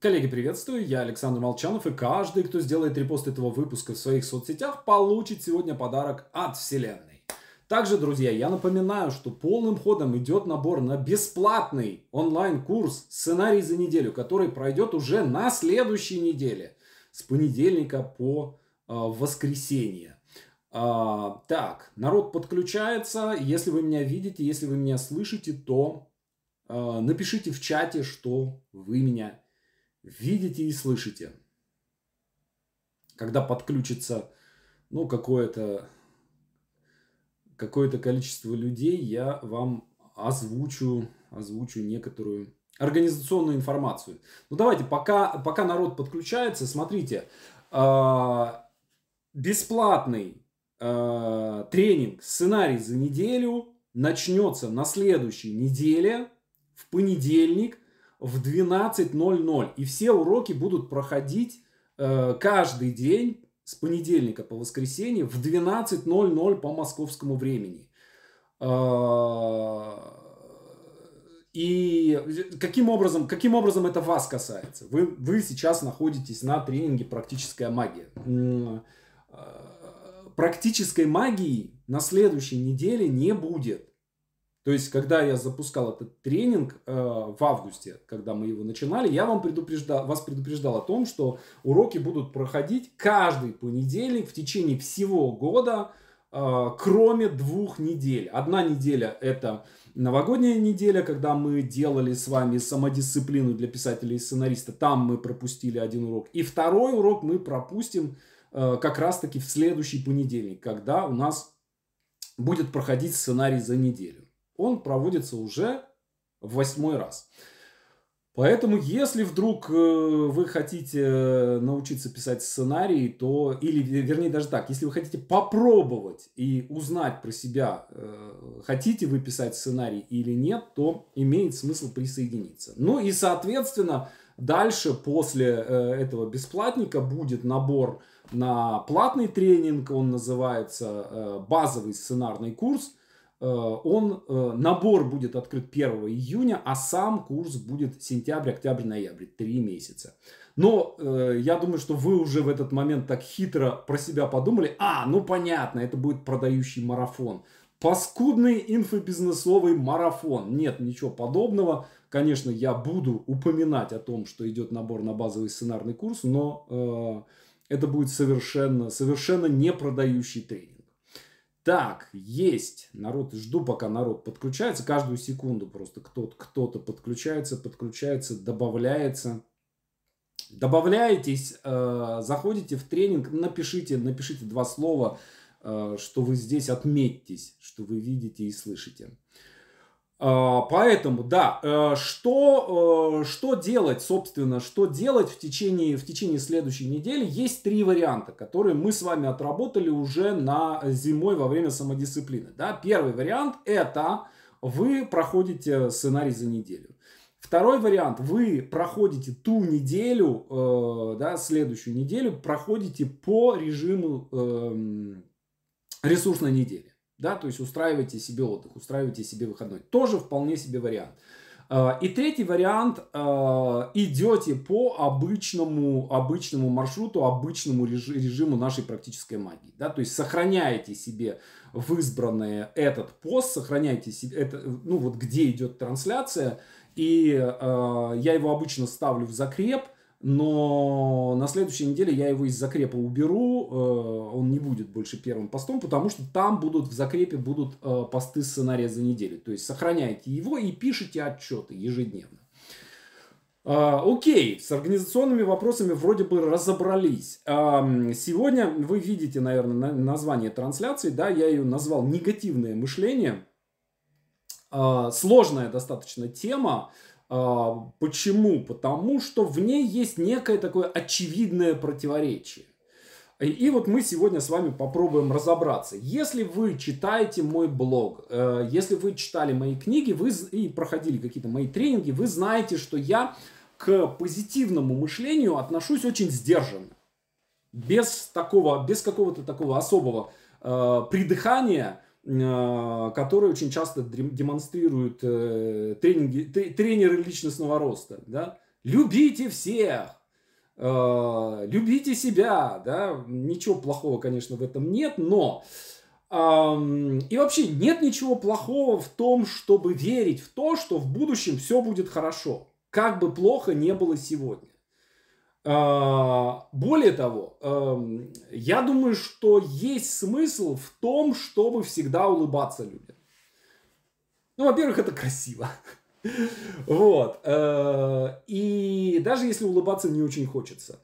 Коллеги, приветствую, я Александр Молчанов, и каждый, кто сделает репост этого выпуска в своих соцсетях, получит сегодня подарок от Вселенной. Также, друзья, я напоминаю, что полным ходом идет набор на бесплатный онлайн-курс «Сценарий за неделю», который пройдет уже на следующей неделе, с понедельника по э, воскресенье. А, так, народ подключается. Если вы меня видите, если вы меня слышите, то э, напишите в чате, что вы меня видите и слышите. Когда подключится ну, какое-то какое-то количество людей, я вам озвучу, озвучу некоторую организационную информацию. Ну давайте, пока, пока народ подключается, смотрите, э, бесплатный э, тренинг «Сценарий за неделю» начнется на следующей неделе, в понедельник, в 12.00. И все уроки будут проходить э, каждый день с понедельника по воскресенье в 12.00 по московскому времени. Э, и каким образом, каким образом это вас касается? Вы, вы сейчас находитесь на тренинге «Практическая магия». Э, практической магии на следующей неделе не будет. То есть, когда я запускал этот тренинг э, в августе, когда мы его начинали, я вам предупреждал, вас предупреждал о том, что уроки будут проходить каждый понедельник в течение всего года, э, кроме двух недель. Одна неделя это новогодняя неделя, когда мы делали с вами самодисциплину для писателей и сценариста. Там мы пропустили один урок. И второй урок мы пропустим э, как раз-таки в следующий понедельник, когда у нас будет проходить сценарий за неделю он проводится уже в восьмой раз. Поэтому, если вдруг э, вы хотите э, научиться писать сценарий, то, или, вернее, даже так, если вы хотите попробовать и узнать про себя, э, хотите вы писать сценарий или нет, то имеет смысл присоединиться. Ну и, соответственно, дальше, после этого бесплатника, будет набор на платный тренинг, он называется базовый сценарный курс – Э, он, э, набор будет открыт 1 июня, а сам курс будет сентябрь, октябрь, ноябрь, три месяца. Но э, я думаю, что вы уже в этот момент так хитро про себя подумали, а, ну понятно, это будет продающий марафон. Паскудный инфобизнесовый марафон. Нет, ничего подобного. Конечно, я буду упоминать о том, что идет набор на базовый сценарный курс, но э, это будет совершенно, совершенно не продающий тренинг. Так, есть. Народ, жду, пока народ подключается. Каждую секунду просто кто-то кто подключается, подключается, добавляется. Добавляетесь, э, заходите в тренинг, напишите, напишите два слова, э, что вы здесь, отметьтесь, что вы видите и слышите. А, поэтому, да, э, что, э, что делать, собственно, что делать в течение, в течение следующей недели? Есть три варианта, которые мы с вами отработали уже на зимой во время самодисциплины. Да? Первый вариант – это вы проходите сценарий за неделю. Второй вариант, вы проходите ту неделю, э, да, следующую неделю, проходите по режиму э, ресурсной недели да, то есть устраивайте себе отдых, устраивайте себе выходной. Тоже вполне себе вариант. А, и третий вариант, а, идете по обычному, обычному маршруту, обычному режиму нашей практической магии. Да? То есть сохраняете себе в избранное этот пост, сохраняйте себе, это, ну вот где идет трансляция, и э, я его обычно ставлю в закреп – но на следующей неделе я его из закрепа уберу, э, он не будет больше первым постом, потому что там будут в закрепе будут э, посты сценария за неделю. То есть сохраняйте его и пишите отчеты ежедневно. А, окей, с организационными вопросами вроде бы разобрались. Сегодня вы видите, наверное, название трансляции, да, я ее назвал «Негативное мышление». А, сложная достаточно тема, почему? Потому что в ней есть некое такое очевидное противоречие. И вот мы сегодня с вами попробуем разобраться. Если вы читаете мой блог, э, если вы читали мои книги вы и проходили какие-то мои тренинги, вы знаете, что я к позитивному мышлению отношусь очень сдержанно. Без такого, без какого-то такого особого э, придыхания, а, которые очень часто демонстрируют э, тренинги, тренеры личностного роста. Да? любите всех, э, любите себя, да, ничего плохого, конечно, в этом нет, но и вообще нет ничего плохого в том, чтобы верить в то, что в будущем все будет хорошо, как бы плохо не было сегодня. А, более того, я думаю, что есть смысл в том, чтобы всегда улыбаться людям. Ну, во-первых, это красиво. Вот. Э, и даже если улыбаться не очень хочется.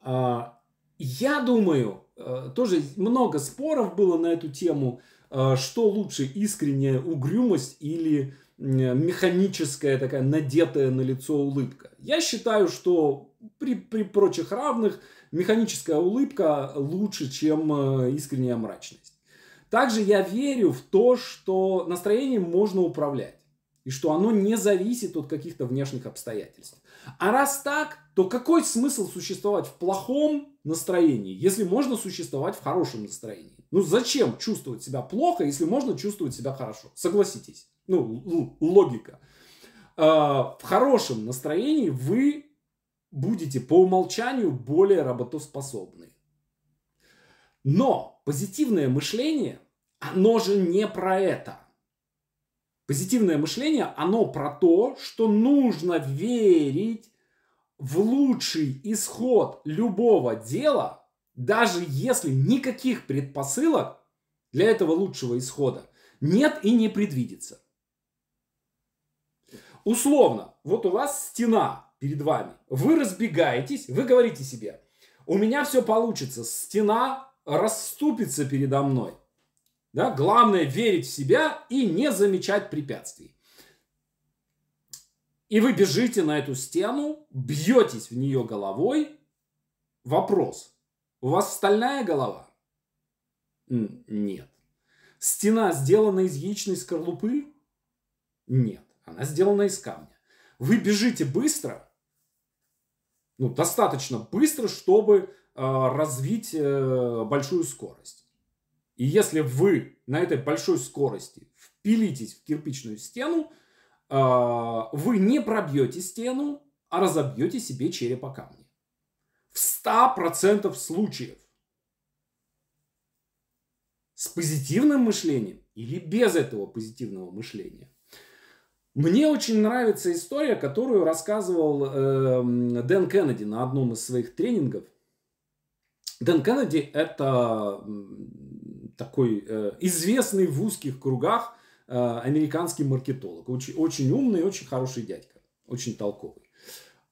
А, я думаю, э, тоже много споров было на эту тему, э, что лучше, искренняя угрюмость или механическая такая надетая на лицо улыбка. Я считаю, что при, при прочих равных механическая улыбка лучше, чем искренняя мрачность. Также я верю в то, что настроением можно управлять. И что оно не зависит от каких-то внешних обстоятельств. А раз так, то какой смысл существовать в плохом настроении, если можно существовать в хорошем настроении? Ну зачем чувствовать себя плохо, если можно чувствовать себя хорошо? Согласитесь. Ну, логика. А, в хорошем настроении вы будете по умолчанию более работоспособны. Но позитивное мышление, оно же не про это. Позитивное мышление, оно про то, что нужно верить в лучший исход любого дела, даже если никаких предпосылок для этого лучшего исхода нет и не предвидится. Условно, вот у вас стена перед вами. Вы разбегаетесь, вы говорите себе, у меня все получится. Стена расступится передо мной. Да? Главное верить в себя и не замечать препятствий. И вы бежите на эту стену, бьетесь в нее головой. Вопрос. У вас стальная голова? Нет. Стена сделана из яичной скорлупы? Нет. Она сделана из камня. Вы бежите быстро? Ну, достаточно быстро, чтобы Э, развить э, большую скорость. И если вы на этой большой скорости впилитесь в кирпичную стену, э, вы не пробьете стену, а разобьете себе череп о камни. В 100% случаев. С позитивным мышлением или без этого позитивного мышления. Мне очень нравится история, которую рассказывал э, Дэн Кеннеди на одном из своих тренингов. Дэн Кеннеди это такой э, известный в узких кругах э, американский маркетолог. Очень, очень умный, очень хороший дядька. Очень толковый.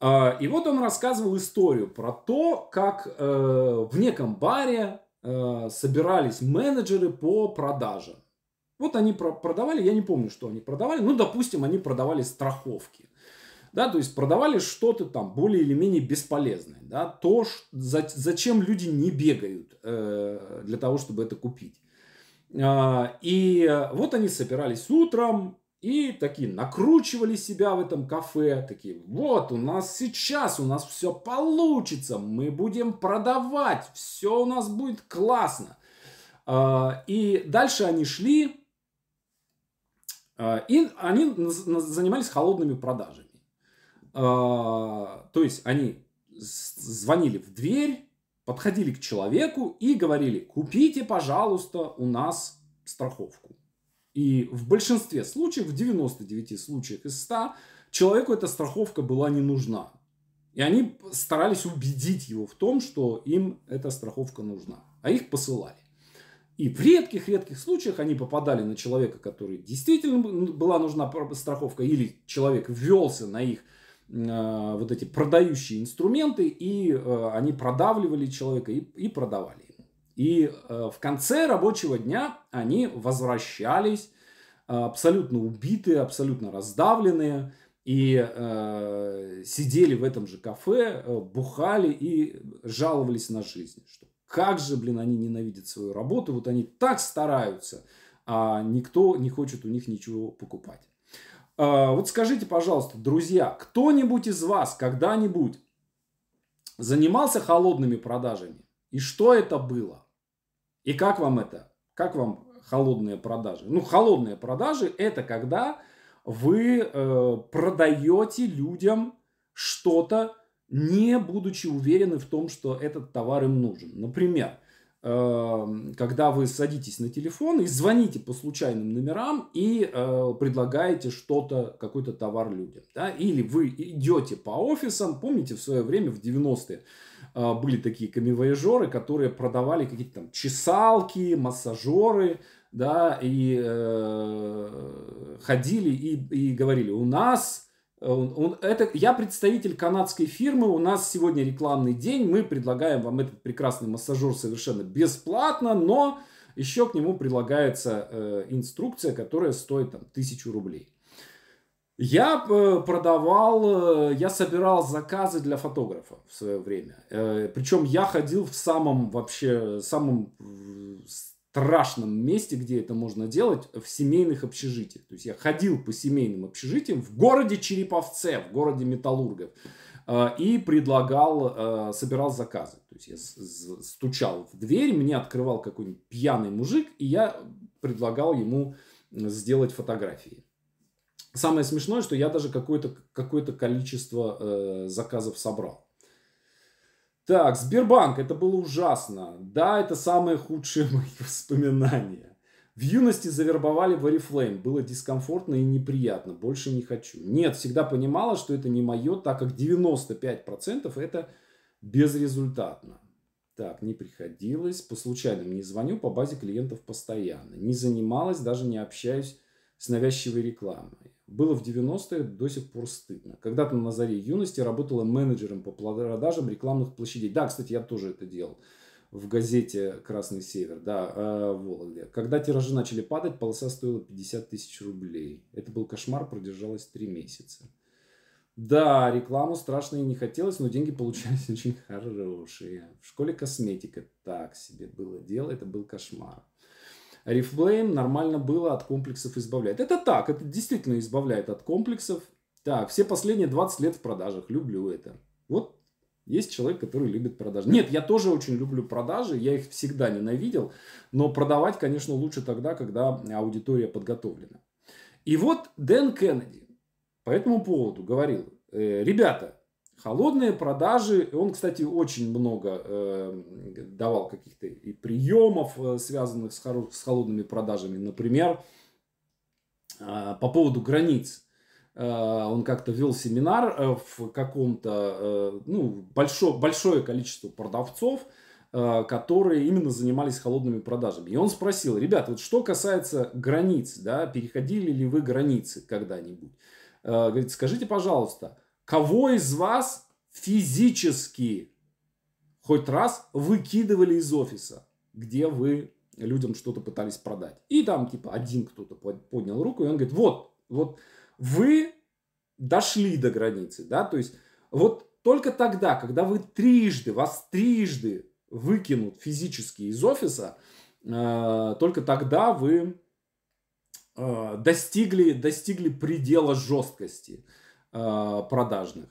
Э, и вот он рассказывал историю про то, как э, в неком баре э, собирались менеджеры по продажам. Вот они продавали, я не помню, что они продавали, ну, допустим, они продавали страховки да, то есть продавали что-то там более или менее бесполезное, да, то, за, зачем люди не бегают э, для того, чтобы это купить. А, и вот они собирались утром и такие накручивали себя в этом кафе, такие, вот у нас сейчас, у нас все получится, мы будем продавать, все у нас будет классно. А, и дальше они шли, и они занимались холодными продажами. А, то есть они звонили в дверь, подходили к человеку и говорили, купите, пожалуйста, у нас страховку. И в большинстве случаев, в 99 случаях из 100, человеку эта страховка была не нужна. И они старались убедить его в том, что им эта страховка нужна. А их посылали. И в редких-редких случаях они попадали на человека, который действительно была нужна страховка, или человек ввелся на их Э, вот эти продающие инструменты, и э, они продавливали человека и, и продавали. И э, в конце рабочего дня они возвращались абсолютно убитые, абсолютно раздавленные, и э, сидели в этом же кафе, бухали и жаловались на жизнь. Что как же, блин, они ненавидят свою работу, вот они так стараются, а никто не хочет у них ничего покупать. А, вот скажите, пожалуйста, друзья, кто-нибудь из вас когда-нибудь занимался холодными продажами? И что это было? И как вам это? Как вам холодные продажи? Ну, холодные продажи это когда вы э, продаете людям что-то, не будучи уверены в том, что этот товар им нужен. Например, э, когда вы садитесь на телефон и звоните по случайным номерам и э, предлагаете что-то, какой-то товар людям. Да? Или вы идете по офисам, помните, в свое время, в 90-е, э, были такие камевояжеры, которые продавали какие-то там чесалки, массажеры, да, и э, ходили и, и говорили, у нас, он, он, это, я представитель канадской фирмы, у нас сегодня рекламный день, мы предлагаем вам этот прекрасный массажер совершенно бесплатно, но еще к нему прилагается э, инструкция, которая стоит там тысячу рублей. Я э, продавал, э, я собирал заказы для фотографов в свое время. Э, Причем я ходил в самом вообще, самом страшном месте, где это можно делать, в семейных общежитиях. То есть я ходил по семейным общежитиям в городе Череповце, в городе Металлургов, э, и предлагал, э, собирал заказы. То есть я стучал в дверь, мне открывал какой-нибудь пьяный мужик, и я предлагал ему сделать фотографии. Самое смешное, что я даже какое-то какое количество э, заказов собрал. Так, Сбербанк, это было ужасно. Да, это самые худшие мои воспоминания. В юности завербовали в Oriflame. Было дискомфортно и неприятно. Больше не хочу. Нет, всегда понимала, что это не мое, так как 95% это безрезультатно. Так, не приходилось. По случайным не звоню, по базе клиентов постоянно. Не занималась, даже не общаюсь с навязчивой рекламой. Было в 90-е, до сих пор стыдно. Когда-то на заре юности работала менеджером по продажам рекламных площадей. Да, кстати, я тоже это делал в газете «Красный север», да, э, в Вологде. Когда тиражи начали падать, полоса стоила 50 тысяч рублей. Это был кошмар, продержалась три месяца. Да, рекламу страшно и не хотелось, но деньги получались очень хорошие. В школе косметика так себе было дело, это был кошмар. Reflame нормально было от комплексов избавляет. Это так, это действительно избавляет от комплексов. Так, все последние 20 лет в продажах, люблю это. Вот есть человек, который любит продажи. Нет, я тоже очень люблю продажи, я их всегда ненавидел, но продавать, конечно, лучше тогда, когда аудитория подготовлена. И вот Дэн Кеннеди по этому поводу говорил, «Э, ребята, холодные продажи. Он, кстати, очень много э, давал каких-то и приемов, э, связанных с, хоро- с холодными продажами. Например, э, по поводу границ. Э, он как-то вел семинар э, в каком-то, э, ну, большое, большое количество продавцов, э, которые именно занимались холодными продажами. И он спросил, ребята, вот что касается границ, да, переходили ли вы границы когда-нибудь? Э, говорит, скажите, пожалуйста, Кого из вас физически хоть раз выкидывали из офиса, где вы людям что-то пытались продать? И там типа один кто-то поднял руку, и он говорит, вот, вот вы дошли до границы, да, то есть вот только тогда, когда вы трижды, вас трижды выкинут физически из офиса, э, только тогда вы э, достигли, достигли предела жесткости. Э, продажных.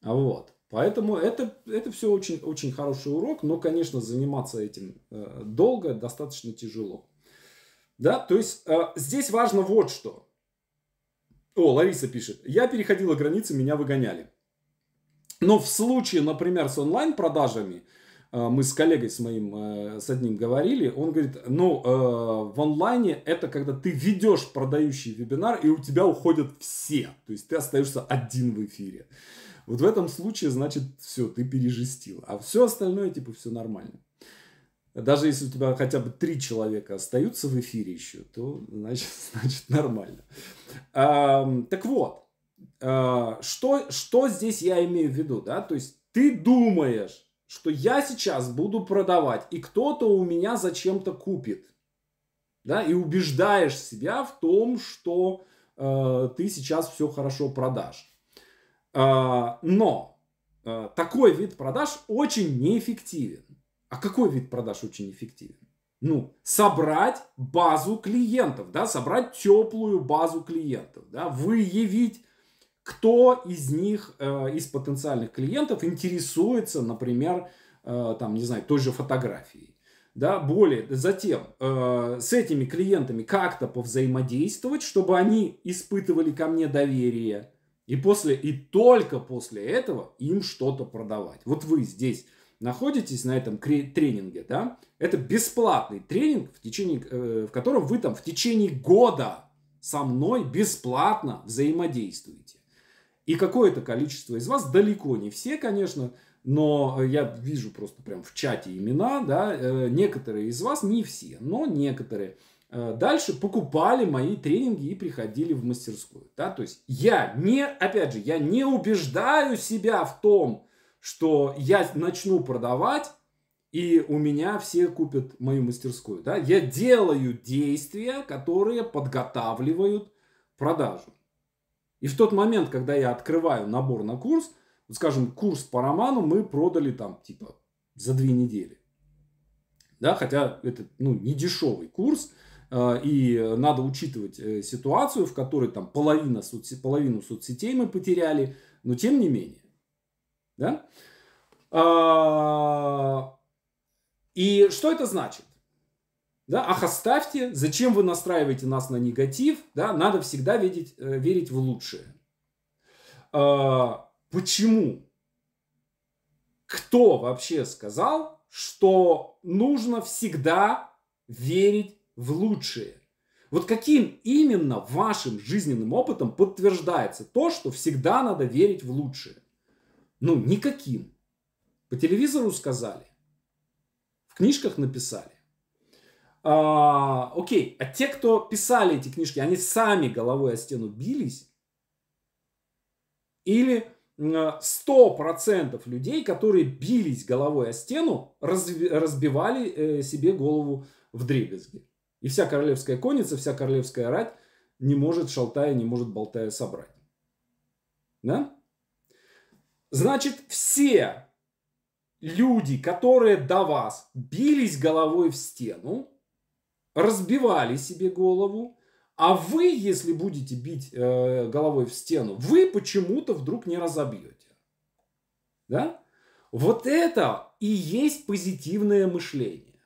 Вот. Поэтому это, это все очень, очень хороший урок, но, конечно, заниматься этим э, долго достаточно тяжело. Да, то есть э, здесь важно вот что. О, Лариса пишет. Я переходила границы, меня выгоняли. Но в случае, например, с онлайн-продажами, мы с коллегой с моим, э, с одним говорили, он говорит, ну, э, в онлайне это когда ты ведешь продающий вебинар, и у тебя уходят все. То есть ты остаешься один в эфире. Вот в этом случае, значит, все, ты пережестил. А все остальное, типа, все нормально. Даже если у тебя хотя бы три человека остаются в эфире еще, то значит, значит нормально. Так вот, что, что здесь я имею в виду, да? То есть ты думаешь, что я сейчас буду продавать, и кто-то у меня зачем-то купит. Да, и убеждаешь себя в том, что э, ты сейчас все хорошо продашь. Э, но э, такой вид продаж очень неэффективен. А какой вид продаж очень эффективен? Ну, собрать базу клиентов, да, собрать теплую базу клиентов, да, выявить кто из них, э, из потенциальных клиентов интересуется, например, э, там, не знаю, той же фотографией. да, более, затем э, с этими клиентами как-то повзаимодействовать, чтобы они испытывали ко мне доверие, и после, и только после этого им что-то продавать. Вот вы здесь находитесь на этом тренинге, да, это бесплатный тренинг, в, течение, э, в котором вы там в течение года со мной бесплатно взаимодействуете. И какое-то количество из вас, далеко не все, конечно, но я вижу просто прям в чате имена, да, э, некоторые из вас, не все, но некоторые, э, дальше покупали мои тренинги и приходили в мастерскую, да, то есть я не, опять же, я не убеждаю себя в том, что я начну продавать, и у меня все купят мою мастерскую, да, я делаю действия, которые подготавливают продажу. И в тот момент, когда я открываю набор на курс, скажем, курс по роману мы продали там типа за две недели. Да, хотя это ну, не дешевый курс, э, и надо учитывать э, ситуацию, в которой там половина соцсетей, половину соцсетей мы потеряли, но тем не менее. Да? А, и что это значит? Да, ах, оставьте, зачем вы настраиваете нас на негатив, да, надо всегда видеть, э, верить в лучшее. А, Почему? Кто вообще сказал, что нужно всегда верить в лучшее? Вот каким именно вашим жизненным опытом подтверждается то, что всегда надо верить в лучшее? Ну, никаким. По телевизору сказали. В книжках написали. А, окей, а те, кто писали эти книжки, они сами головой о стену бились? Или 100% людей, которые бились головой о стену, разбивали э, себе голову в дребезги. И вся королевская конница, вся королевская рать не может шалтая, не может болтая собрать. Да? Значит, все люди, которые до вас бились головой в стену, разбивали себе голову, а вы, если будете бить э, головой в стену, вы почему-то вдруг не разобьете. Да? Вот это и есть позитивное мышление,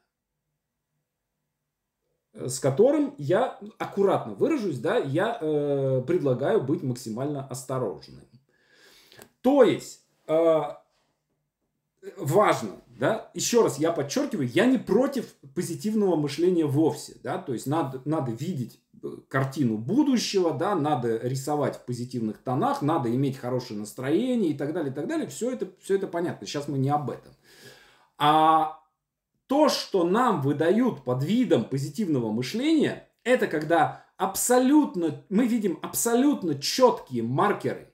с которым я аккуратно выражусь, да, я э, предлагаю быть максимально осторожным. То есть э, важно, да, еще раз я подчеркиваю, я не против позитивного мышления вовсе, да, то есть надо, надо видеть картину будущего, да, надо рисовать в позитивных тонах, надо иметь хорошее настроение и так далее, и так далее. Все это, все это понятно. Сейчас мы не об этом. А то, что нам выдают под видом позитивного мышления, это когда абсолютно, мы видим абсолютно четкие маркеры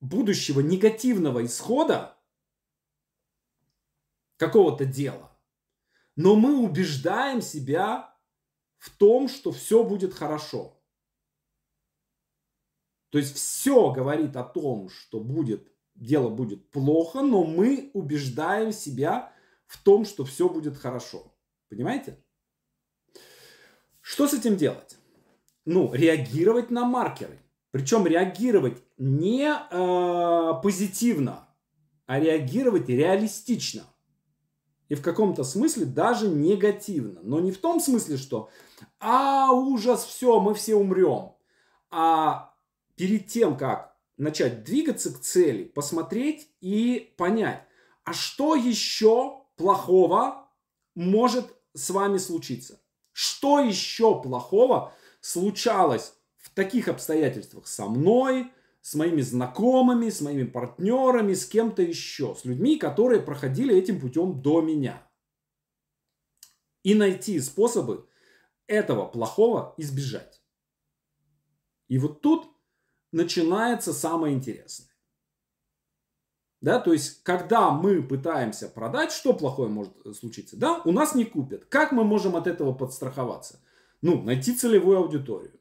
будущего негативного исхода какого-то дела. Но мы убеждаем себя в том, что все будет хорошо. То есть все говорит о том, что будет, дело будет плохо, но мы убеждаем себя в том, что все будет хорошо. Понимаете? Что с этим делать? Ну, реагировать на маркеры. Причем реагировать не э, позитивно, а реагировать реалистично. И в каком-то смысле даже негативно. Но не в том смысле, что а ужас, все, мы все умрем. А перед тем, как начать двигаться к цели, посмотреть и понять, а что еще плохого может с вами случиться? Что еще плохого случалось в таких обстоятельствах со мной, с моими знакомыми, с моими партнерами, с кем-то еще, с людьми, которые проходили этим путем до меня. И найти способы этого плохого избежать. И вот тут начинается самое интересное. Да, то есть, когда мы пытаемся продать, что плохое может случиться? Да, у нас не купят. Как мы можем от этого подстраховаться? Ну, найти целевую аудиторию.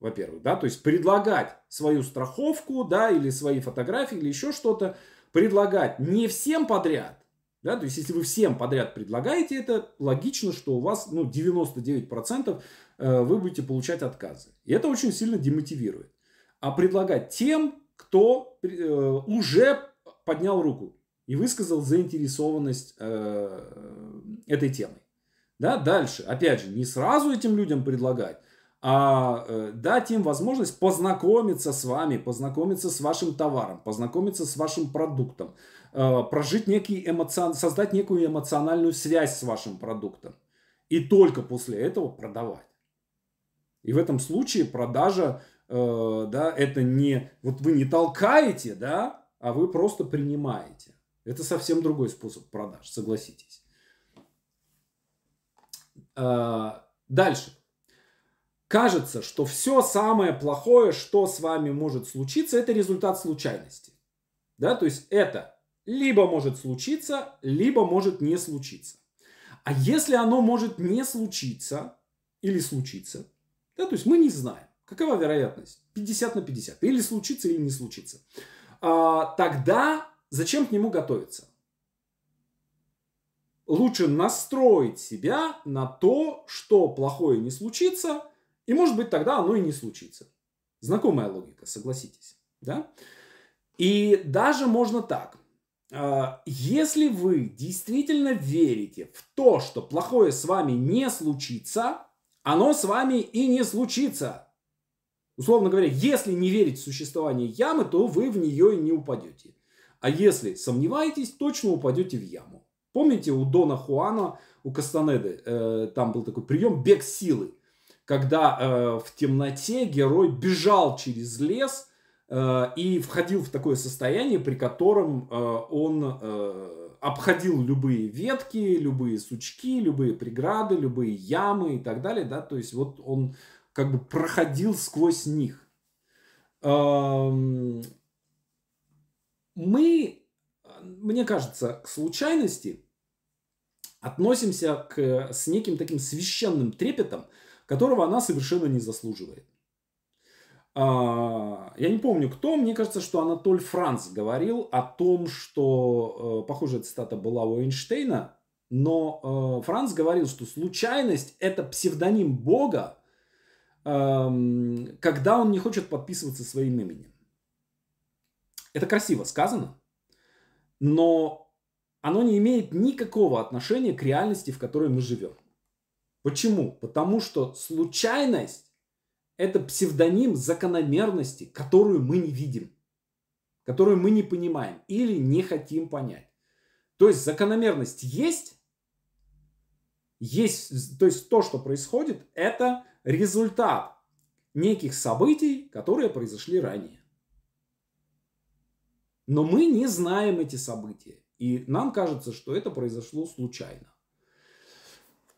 Во-первых, да, то есть предлагать свою страховку, да, или свои фотографии, или еще что-то, предлагать не всем подряд, да, то есть, если вы всем подряд предлагаете это, логично, что у вас ну, 99% э, вы будете получать отказы. И это очень сильно демотивирует. А предлагать тем, кто э, уже поднял руку и высказал заинтересованность э, этой темой. Да, дальше, опять же, не сразу этим людям предлагать, а э, дать им возможность познакомиться с вами, познакомиться с вашим товаром, познакомиться с вашим продуктом, э, прожить некий эмоцион... создать некую эмоциональную связь с вашим продуктом. И только после этого продавать. И в этом случае продажа, э, да, это не, вот вы не толкаете, да, а вы просто принимаете. Это совсем другой способ продаж, согласитесь. Э, дальше. Кажется, что все самое плохое, что с вами может случиться, это результат случайности. Да, то есть это либо может случиться, либо может не случиться. А если оно может не случиться или случиться, да, то есть мы не знаем, какова вероятность, 50 на 50, или случится, или не случится, а, тогда зачем к нему готовиться? Лучше настроить себя на то, что плохое не случится – и может быть тогда оно и не случится. Знакомая логика, согласитесь. Да? И даже можно так. А, если вы действительно верите в то, что плохое с вами не случится, оно с вами и не случится. Условно говоря, если не верить в существование ямы, то вы в нее и не упадете. А если сомневаетесь, точно упадете в яму. Помните у Дона Хуана, у Кастанеды, э, там был такой прием бег силы когда э, в темноте герой бежал через лес э, и входил в такое состояние, при котором э, он э, обходил любые ветки, любые сучки, любые преграды, любые ямы и так далее, да, то есть вот он как бы проходил сквозь них. Эм, мы, мне кажется, к случайности относимся к, с неким таким священным трепетом, которого она совершенно не заслуживает. А, я не помню кто, мне кажется, что Анатоль Франц говорил о том, что, э, похоже, эта цитата была у Эйнштейна, но э, Франц говорил, что случайность это псевдоним Бога, эм, когда он не хочет подписываться своим именем. Это красиво сказано, но оно не имеет никакого отношения к реальности, в которой мы живем. Почему? Потому что случайность – это псевдоним закономерности, которую мы не видим, которую мы не понимаем или не хотим понять. То есть закономерность есть, есть, то есть то, что происходит, это результат неких событий, которые произошли ранее. Но мы не знаем эти события. И нам кажется, что это произошло случайно.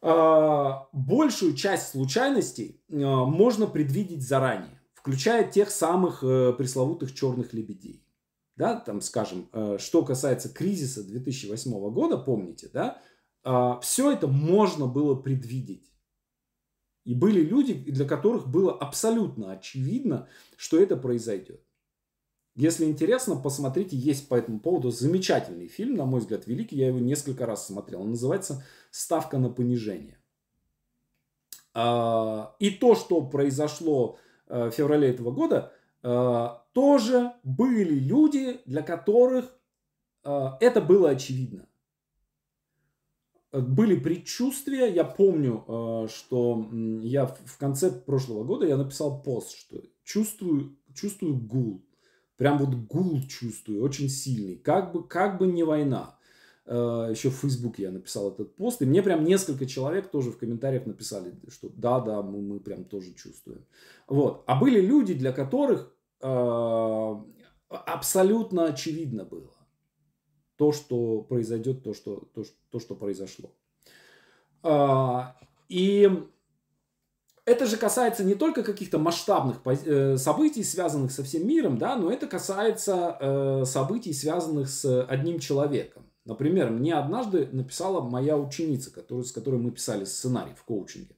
А, большую часть случайностей а, можно предвидеть заранее, включая тех самых э, пресловутых черных лебедей. Да, там, скажем, э, что касается кризиса 2008 года, помните, да, а, все это можно было предвидеть. И были люди, для которых было абсолютно очевидно, что это произойдет. Если интересно, посмотрите, есть по этому поводу замечательный фильм, на мой взгляд, великий. Я его несколько раз смотрел. Он называется «Ставка на понижение». А, и то, что произошло э, в феврале этого года, э, тоже были люди, для которых э, это было очевидно. Были предчувствия. Я помню, что я в конце прошлого года я написал пост, что чувствую, чувствую гул Прям вот гул чувствую, очень сильный. Как бы, как бы не война. Э, Еще в Фейсбуке я написал этот пост, и мне прям несколько человек тоже в комментариях написали, что да, да, мы, мы прям тоже чувствуем. Вот. А были люди, для которых э, абсолютно очевидно было то, что произойдет, то, что, то, то, что произошло. Э, и это же касается не только каких-то масштабных э, событий, связанных со всем миром, да, но это касается э, событий, связанных с одним человеком. Например, мне однажды написала моя ученица, с которой мы писали сценарий в коучинге.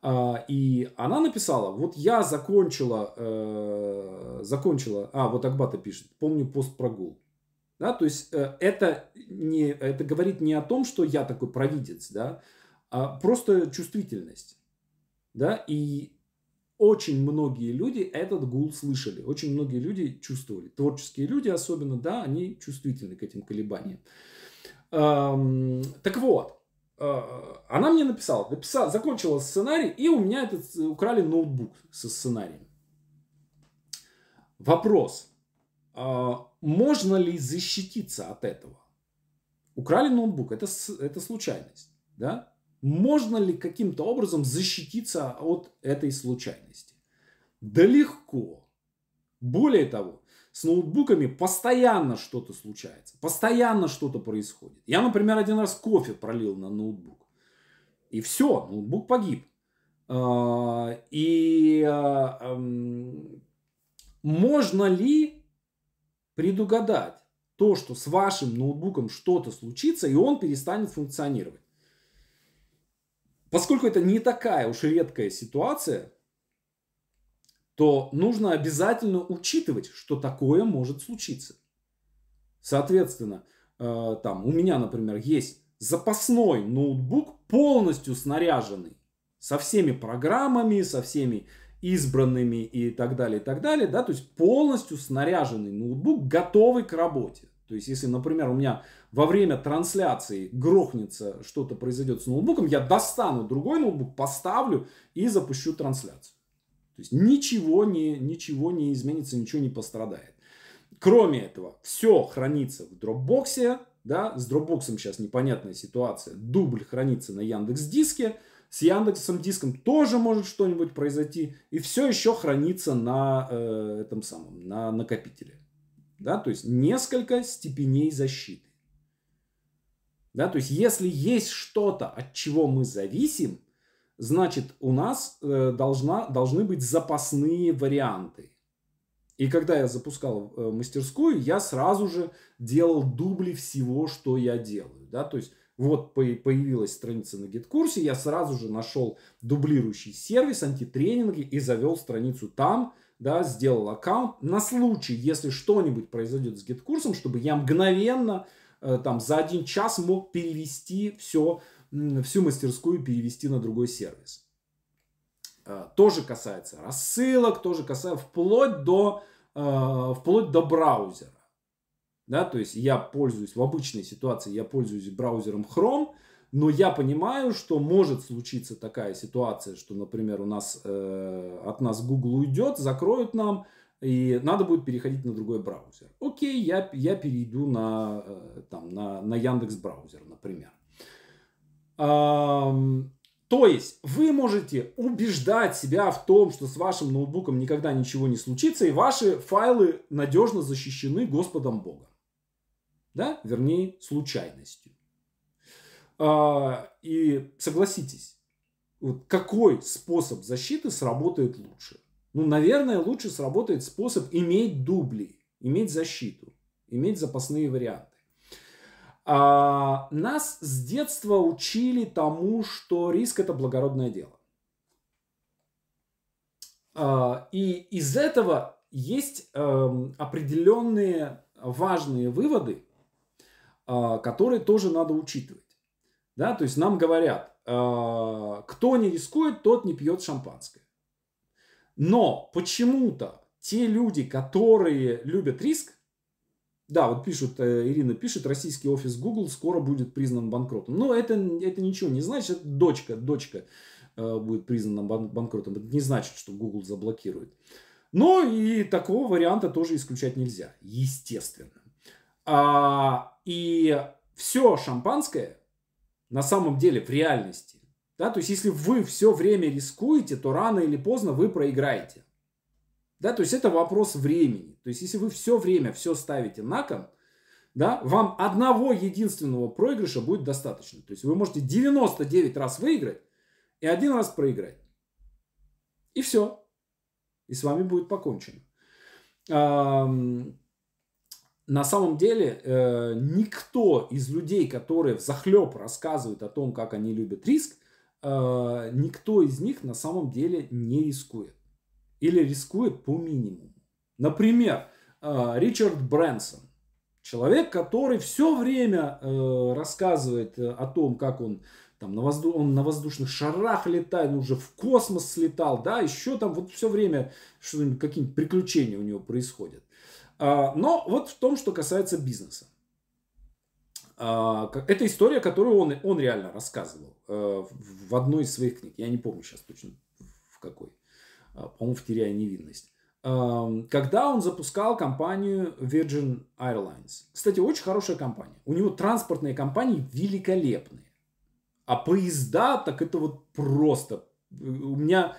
А, и она написала, вот я закончила, э, закончила, а вот Акбата пишет, помню пост прогул. Да, то есть это, не, это говорит не о том, что я такой провидец, да, а просто чувствительность. Да? И очень многие люди этот гул слышали, очень многие люди чувствовали. Творческие люди особенно, да, они чувствительны к этим колебаниям. Эм, так вот, она мне написала, написала, закончила сценарий, и у меня этот, украли ноутбук со сценарием. Вопрос. Можно ли защититься от этого? Украли ноутбук, это, это случайность. Да? Можно ли каким-то образом защититься от этой случайности? Да легко. Более того, с ноутбуками постоянно что-то случается, постоянно что-то происходит. Я, например, один раз кофе пролил на ноутбук. И все, ноутбук погиб. А, и а, можно ли предугадать то, что с вашим ноутбуком что-то случится, и он перестанет функционировать? Поскольку это не такая уж редкая ситуация, то нужно обязательно учитывать, что такое может случиться. Соответственно, э, там у меня, например, есть запасной ноутбук, полностью снаряженный, со всеми программами, со всеми избранными и так далее, и так далее, да, то есть полностью снаряженный ноутбук, готовый к работе. То есть, если, например, у меня во время трансляции грохнется, что-то произойдет с ноутбуком, я достану другой ноутбук, поставлю и запущу трансляцию. То есть ничего не, ничего не изменится, ничего не пострадает. Кроме этого, все хранится в Dropbox. Да? С Dropbox сейчас непонятная ситуация. Дубль хранится на Яндекс Диске. С Яндексом Диском тоже может что-нибудь произойти. И все еще хранится на э, этом самом, на накопителе. Да? То есть несколько степеней защиты. Да? То есть если есть что-то, от чего мы зависим, значит, у нас э, должна, должны быть запасные варианты. И когда я запускал э, мастерскую, я сразу же делал дубли всего, что я делаю. Да? То есть вот появилась страница на GetCourse, я сразу же нашел дублирующий сервис, антитренинги и завел страницу там, да, сделал аккаунт на случай, если что-нибудь произойдет с GetCourse ом, чтобы я мгновенно э, там за один час мог перевести все всю мастерскую перевести на другой сервис. А, тоже касается рассылок, тоже касается вплоть до, а, вплоть до браузера. Да, то есть я пользуюсь в обычной ситуации, я пользуюсь браузером Chrome, но я понимаю, что может случиться такая ситуация, что, например, у нас э, от нас Google уйдет, закроют нам, и надо будет переходить на другой браузер. Окей, я, я перейду на, э, там, на, на Яндекс браузер, например. То есть вы можете убеждать себя в том, что с вашим ноутбуком никогда ничего не случится, и ваши файлы надежно защищены Господом Богом. Да? Вернее, случайностью. А, и согласитесь, вот какой способ защиты сработает лучше? Ну, наверное, лучше сработает способ иметь дубли, иметь защиту, иметь запасные варианты. А, нас с детства учили тому, что риск это благородное дело. А, и из этого есть а, определенные важные выводы, а, которые тоже надо учитывать. Да? То есть нам говорят, а, кто не рискует, тот не пьет шампанское. Но почему-то те люди, которые любят риск, да, вот пишут, э, Ирина пишет, российский офис Google скоро будет признан банкротом. Но это, это ничего не значит, дочка, дочка э, будет признана банкротом. Это не значит, что Google заблокирует. Но и такого варианта тоже исключать нельзя, естественно. А, и все шампанское на самом деле в реальности. Да, то есть, если вы все время рискуете, то рано или поздно вы проиграете. Да, то есть это вопрос времени. То есть если вы все время все ставите на кон, да, вам одного единственного проигрыша будет достаточно. То есть вы можете 99 раз выиграть и один раз проиграть. И все. И с вами будет покончено. На самом деле э, никто из людей, которые в захлеб рассказывают о том, как они любят риск, э, никто из них на самом деле не рискует или рискует по минимуму. Например, э, Ричард Брэнсон. Человек, который все время э, рассказывает э, о том, как он там на, возду... он на воздушных шарах летает, уже в космос слетал, да, еще там вот все время что-нибудь, какие-нибудь приключения у него происходят. А, но вот в том, что касается бизнеса. А, это история, которую он, он реально рассказывал э, в одной из своих книг. Я не помню сейчас точно в какой. А, по-моему, в «Теряя невинность». Когда он запускал компанию Virgin Airlines. Кстати, очень хорошая компания. У него транспортные компании великолепные. А поезда, так это вот просто. У меня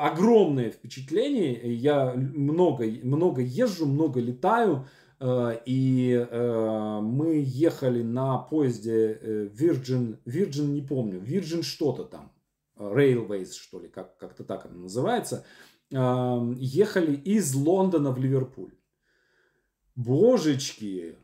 огромное впечатление. Я много, много езжу, много летаю. Э, и э, мы ехали на поезде э, Virgin, Virgin не помню, Virgin что-то там, Railways, что ли, как, как-то так она называется, ехали из Лондона в Ливерпуль. Божечки,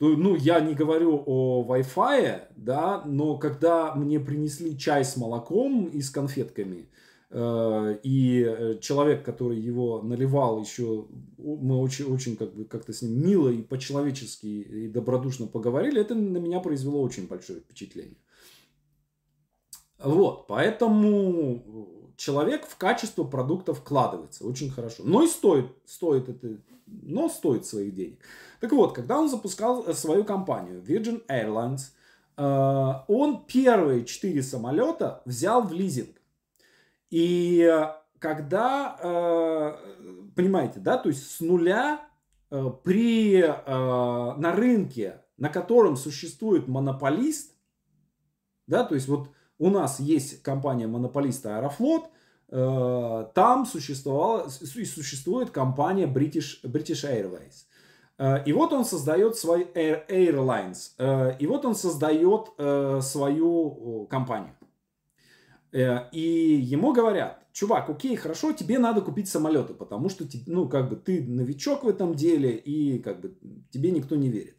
ну, я не говорю о Wi-Fi, да, но когда мне принесли чай с молоком и с конфетками, и э, человек, который его наливал, еще мы очень, очень как бы как-то с ним мило и по-человечески и добродушно поговорили, это на меня произвело очень большое впечатление. Вот, поэтому человек в качество продукта вкладывается очень хорошо. Но и стоит, стоит это, но стоит своих денег. Так вот, когда он запускал э, свою компанию Virgin Airlines, он первые четыре самолета взял в лизинг. И э, когда, э, понимаете, да, то есть с нуля э, при, на рынке, на котором существует монополист, да, то есть вот у нас есть компания монополиста Аэрофлот, там существовала и существует компания British, British Airways. И вот он создает свой Air, Airlines. И вот он создает свою компанию. Э, и ему говорят, чувак, окей, хорошо, тебе надо купить самолеты, потому что, ну, как бы ты новичок в этом деле, и как бы тебе никто не верит.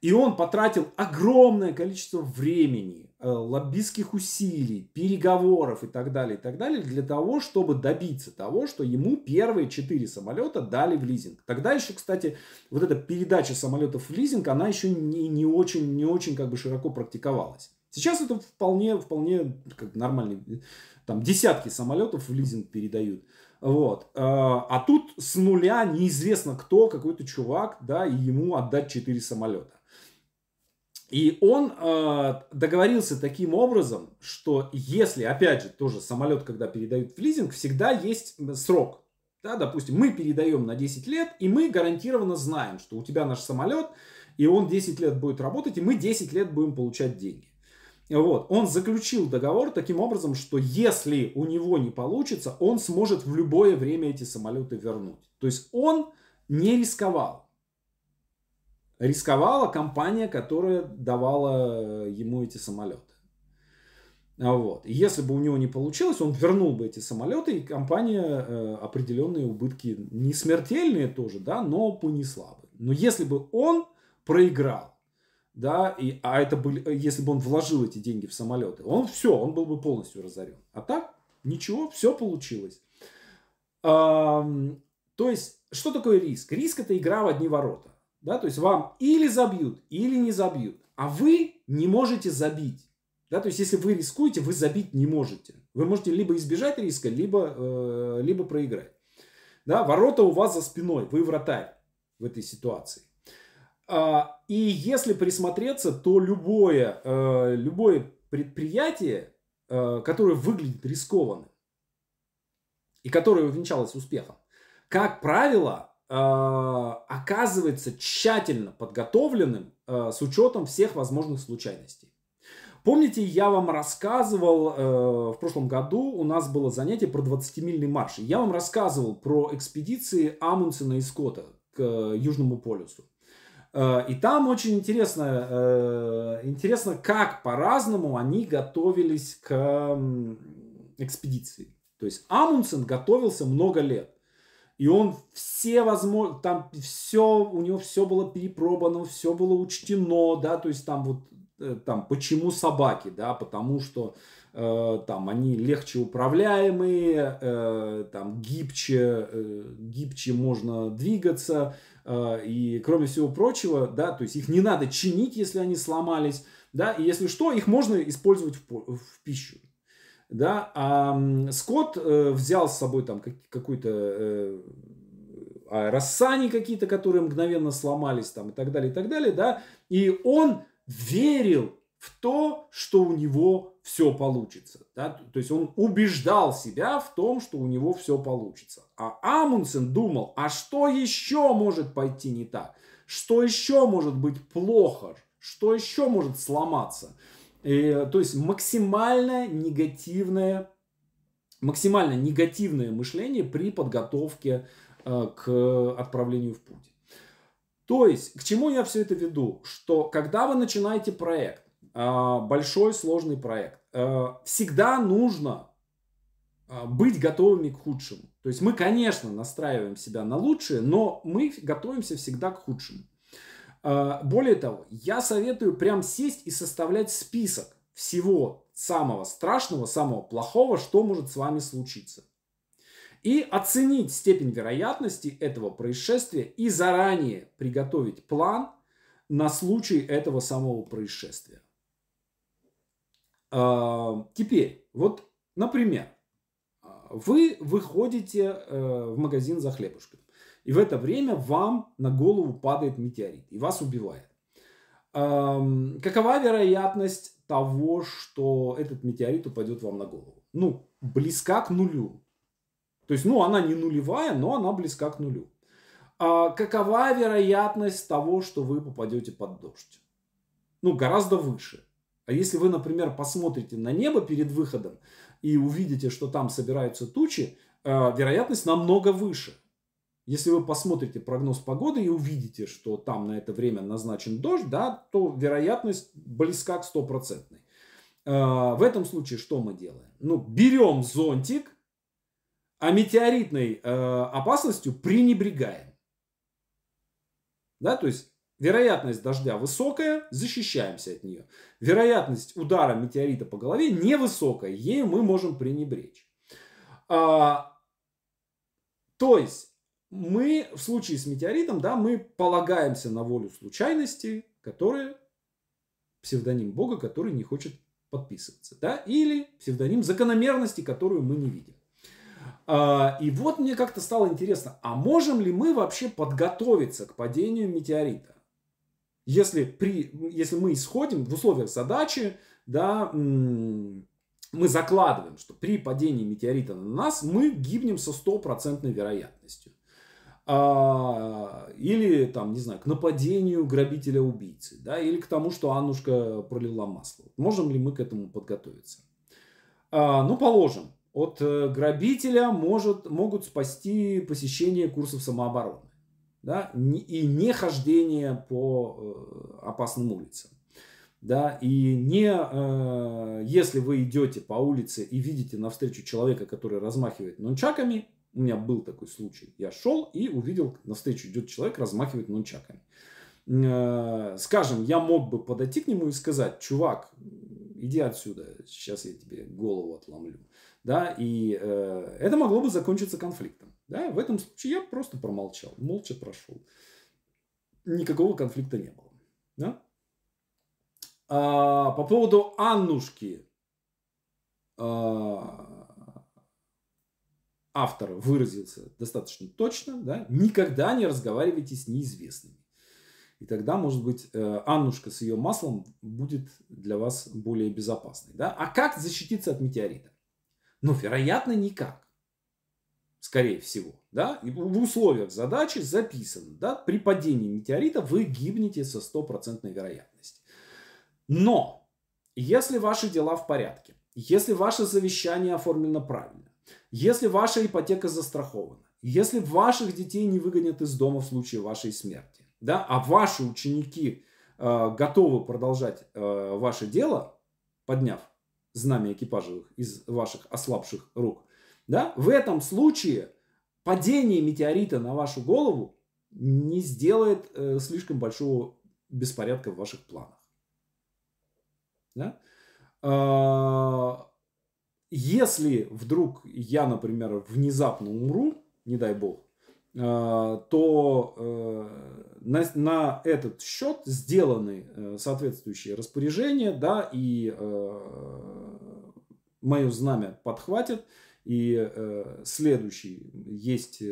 И он потратил огромное количество времени, э, лоббистских усилий, переговоров и так далее, и так далее, для того, чтобы добиться того, что ему первые четыре самолета дали в лизинг. Тогда еще, кстати, вот эта передача самолетов в лизинг, она еще не, не очень, не очень как бы широко практиковалась. Сейчас это вполне, вполне как нормальный, там десятки самолетов в лизинг передают. Вот. А, а тут с нуля неизвестно кто, какой-то чувак, да, и ему отдать 4 самолета. И он э, договорился таким образом, что если, опять же, тоже самолет, когда передают в лизинг, всегда есть срок. Да, допустим, мы передаем на 10 лет, и мы гарантированно знаем, что у тебя наш самолет, и он 10 лет будет работать, и мы 10 лет будем получать деньги. Вот. Он заключил договор таким образом, что если у него не получится, он сможет в любое время эти самолеты вернуть. То есть он не рисковал. Рисковала компания, которая давала ему эти самолеты. Вот. И если бы у него не получилось, он вернул бы эти самолеты, и компания э, определенные убытки, не смертельные тоже, да, но понесла бы. Но если бы он проиграл, да, и, а это были, если бы он вложил эти деньги в самолеты, он все, он был бы полностью разорен. А так, ничего, все получилось. А, то есть, что такое риск? Риск это игра в одни ворота. Да, то есть вам или забьют, или не забьют. А вы не можете забить. Да, то есть, если вы рискуете, вы забить не можете. Вы можете либо избежать риска, либо, э, либо проиграть. Да, ворота у вас за спиной, вы вратарь в этой ситуации. А, и если присмотреться, то любое, э, любое предприятие, э, которое выглядит рискованным и которое увенчалось успехом, как правило, э, оказывается тщательно подготовленным с учетом всех возможных случайностей. Помните, я вам рассказывал в прошлом году, у нас было занятие про 20-мильный марш. Я вам рассказывал про экспедиции Амундсена и Скотта к Южному полюсу. Э, и там очень интересно, э, интересно, как по-разному они готовились к экспедиции. То есть Амундсен готовился много лет. И он все возможно, там все, у него все было перепробовано, все было учтено, да, то есть там вот, э, там, почему собаки, да, потому что э, там они легче управляемые, э, там гибче, э, гибче можно двигаться, и кроме всего прочего, да, то есть их не надо чинить, если они сломались, да, и если что, их можно использовать в, в пищу. Да, а Скотт э, взял с собой там как, какой-то э, аэросани какие-то, которые мгновенно сломались там и так далее, и так далее, да, и он верил в то, что у него все получится. Да? То есть он убеждал себя в том, что у него все получится. А Амундсен думал, а что еще может пойти не так? Что еще может быть плохо? Что еще может сломаться? И, то есть максимально негативное, максимально негативное мышление при подготовке э, к отправлению в путь. То есть, к чему я все это веду? Что когда вы начинаете проект, э, большой сложный проект, э, всегда нужно э, быть готовыми к худшему. То есть мы, конечно, настраиваем себя на лучшее, но мы готовимся всегда к худшему. А, более того, я советую прям сесть и составлять список всего самого страшного, самого плохого, что может с вами случиться. И оценить степень вероятности этого происшествия и заранее приготовить план на случай этого самого происшествия. А, теперь, вот, например, вы выходите э, в магазин за хлебушком. И в это время вам на голову падает метеорит и вас убивает. Какова вероятность того, что этот метеорит упадет вам на голову? Ну, близка к нулю. То есть, ну, она не нулевая, но она близка к нулю. А какова вероятность того, что вы попадете под дождь? Ну, гораздо выше. А если вы, например, посмотрите на небо перед выходом и увидите, что там собираются тучи, э, вероятность намного выше. Если вы посмотрите прогноз погоды и увидите, что там на это время назначен дождь, да, то вероятность близка к стопроцентной. Э, в этом случае что мы делаем? Ну, берем зонтик, а метеоритной э, опасностью пренебрегаем. Да, то есть вероятность дождя высокая, защищаемся от нее. Вероятность удара метеорита по голове невысокая, ею мы можем пренебречь. А, то есть мы в случае с метеоритом, да, мы полагаемся на волю случайности, которая псевдоним Бога, который не хочет подписываться, да, или псевдоним закономерности, которую мы не видим. А, и вот мне как-то стало интересно, а можем ли мы вообще подготовиться к падению метеорита? Если, при, если мы исходим в условиях задачи, да, мы закладываем, что при падении метеорита на нас мы гибнем со стопроцентной вероятностью а, или там, не знаю, к нападению грабителя-убийцы, да, или к тому, что Аннушка пролила масло. Можем ли мы к этому подготовиться? А, ну, положим, от э, грабителя может, могут спасти посещение курсов самообороны да, и не хождение по э, опасным улицам. Да, и не, э, если вы идете по улице и видите навстречу человека, который размахивает нунчаками, у меня был такой случай. Я шел и увидел, навстречу идет человек, размахивает нунчаками. Э, скажем, я мог бы подойти к нему и сказать, чувак, иди отсюда, сейчас я тебе голову отломлю. Да, и э, это могло бы закончиться конфликтом. Да, в этом случае я просто промолчал, молча прошел. Никакого конфликта не было. Да? А, по поводу Аннушки. А, автор выразился достаточно точно, да, никогда не разговаривайте с неизвестными. И тогда, может быть, э, Аннушка с ее маслом будет для вас более безопасной. Да? А как защититься от метеорита? Ну, вероятно, никак. Скорее всего. Да? В условиях задачи записано, да, при падении метеорита вы гибнете со стопроцентной вероятностью. Но, если ваши дела в порядке, если ваше завещание оформлено правильно, если ваша ипотека застрахована, если ваших детей не выгонят из дома в случае вашей смерти, да, а ваши ученики э, готовы продолжать э, ваше дело, подняв знамя экипажевых из ваших ослабших рук, да, в этом случае падение метеорита на вашу голову не сделает э, слишком большого беспорядка в ваших планах. Да? А, если вдруг я, например, внезапно умру, не дай бог, э, то э, на, на этот счет сделаны э, соответствующие распоряжения, да, и мое знамя подхватят, и следующий есть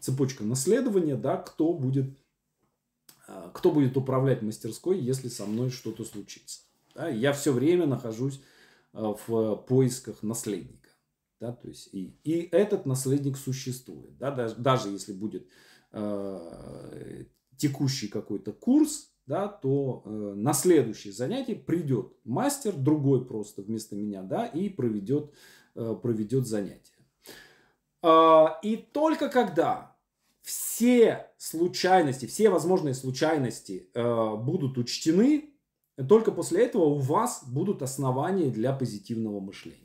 цепочка наследования, да, кто будет А, кто будет управлять мастерской, если со мной что-то случится? Да, я все время нахожусь а, в поисках наследника. Да, то есть и, и этот наследник существует. Да, даже, даже если будет э, текущий какой-то курс, да, то э, на следующее занятие придет мастер, другой просто вместо меня, да, и проведет, э, проведет занятие. Э, и только когда все случайности, все возможные случайности э, будут учтены, только после этого у вас будут основания для позитивного мышления.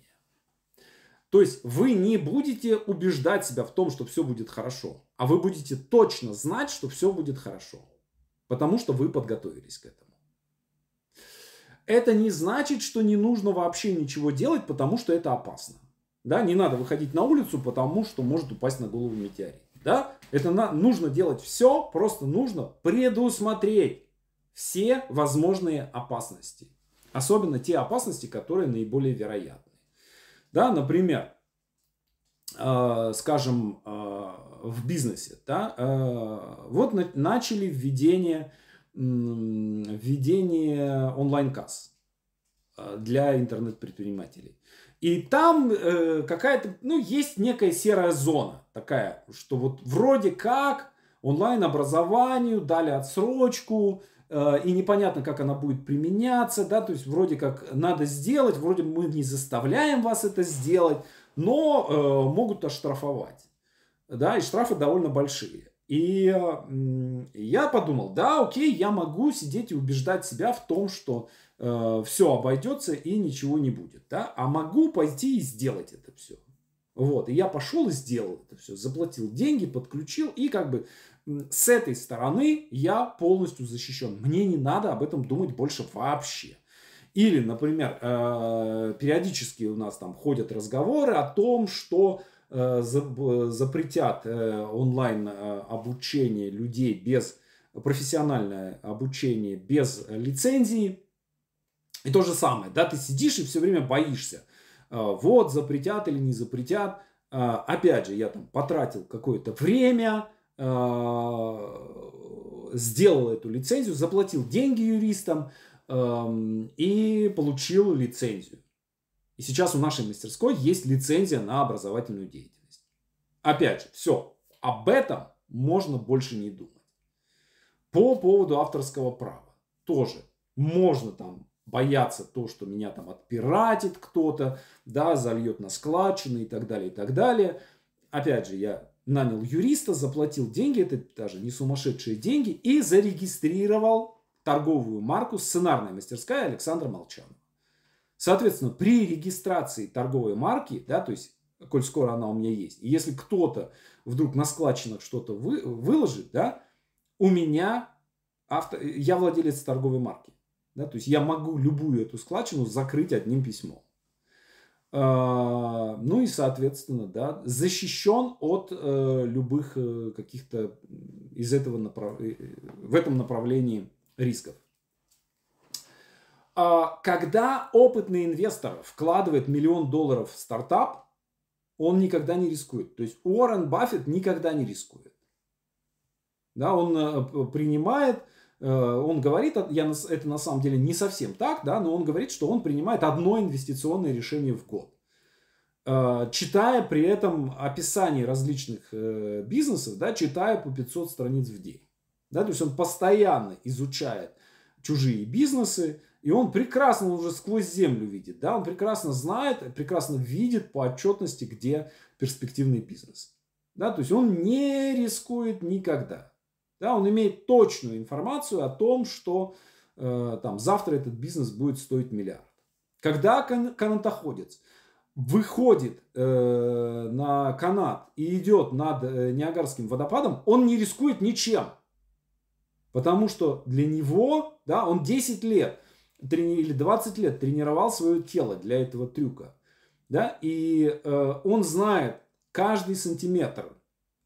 То есть вы не будете убеждать себя в том, что все будет хорошо, а вы будете точно знать, что все будет хорошо, потому что вы подготовились к этому. Это не значит, что не нужно вообще ничего делать, потому что это опасно. Да, не надо выходить на улицу, потому что может упасть на голову метеорит. Да, это на, нужно делать все, просто нужно предусмотреть все возможные опасности. Особенно те опасности, которые наиболее вероятны. Да, например, э, скажем, э, в бизнесе. Да, э, вот на, начали введение, введение онлайн-касс э, для интернет-предпринимателей. И там э, какая-то, ну, есть некая серая зона такая, что вот вроде как онлайн-образованию дали отсрочку, э, и непонятно, как она будет применяться, да, то есть вроде как надо сделать, вроде мы не заставляем вас это сделать, но э, могут оштрафовать, да, и штрафы довольно большие. И я подумал, да, окей, я могу сидеть и убеждать себя в том, что э, все обойдется и ничего не будет, да, а могу пойти и сделать это все. Вот, и я пошел и сделал это все, заплатил деньги, подключил, и как бы с этой стороны я полностью защищен. Мне не надо об этом думать больше вообще. Или, например, э, периодически у нас там ходят разговоры о том, что запретят э, онлайн обучение людей без профессиональное обучение без лицензии. И то же самое, да, ты сидишь и все время боишься. Вот, запретят или не запретят. Опять же, я там потратил какое-то время, сделал эту лицензию, заплатил деньги юристам и получил лицензию. И сейчас у нашей мастерской есть лицензия на образовательную деятельность. Опять же, все, об этом можно больше не думать. По поводу авторского права тоже можно там бояться то, что меня там отпиратит кто-то, да, зальет на складчины и так далее, и так далее. Опять же, я нанял юриста, заплатил деньги, это даже не сумасшедшие деньги, и зарегистрировал торговую марку «Сценарная мастерская» Александра Молчанова. Соответственно, при регистрации торговой марки, да, то есть, коль скоро она у меня есть, и если кто-то вдруг на складчинах что-то вы, выложит, да, у меня авто, я владелец торговой марки. Да, то есть я могу любую эту складчину закрыть одним письмом. А, ну и, соответственно, да, защищен от э, любых э, каких-то из этого направ... Э, в этом направлении рисков. А, когда опытный инвестор вкладывает миллион долларов в стартап, он никогда не рискует. То есть Уоррен Баффет никогда не рискует. Да, он принимает Э, он говорит, я, это на самом деле не совсем так, да, но он говорит, что он принимает одно инвестиционное решение в год. Э, читая при этом описание различных э, бизнесов, да, читая по 500 страниц в день. Да, то есть он постоянно изучает чужие бизнесы, и он прекрасно уже сквозь землю видит, да, он прекрасно знает, прекрасно видит по отчетности, где перспективный бизнес. Да, то есть он не рискует никогда. Да, он имеет точную информацию о том, что э, там, завтра этот бизнес будет стоить миллиард. Когда кан- канатоходец выходит э, на канат и идет над э, Ниагарским водопадом, он не рискует ничем. Потому что для него, да, он 10 лет трени- или 20 лет тренировал свое тело для этого трюка. Да, и э, он знает каждый сантиметр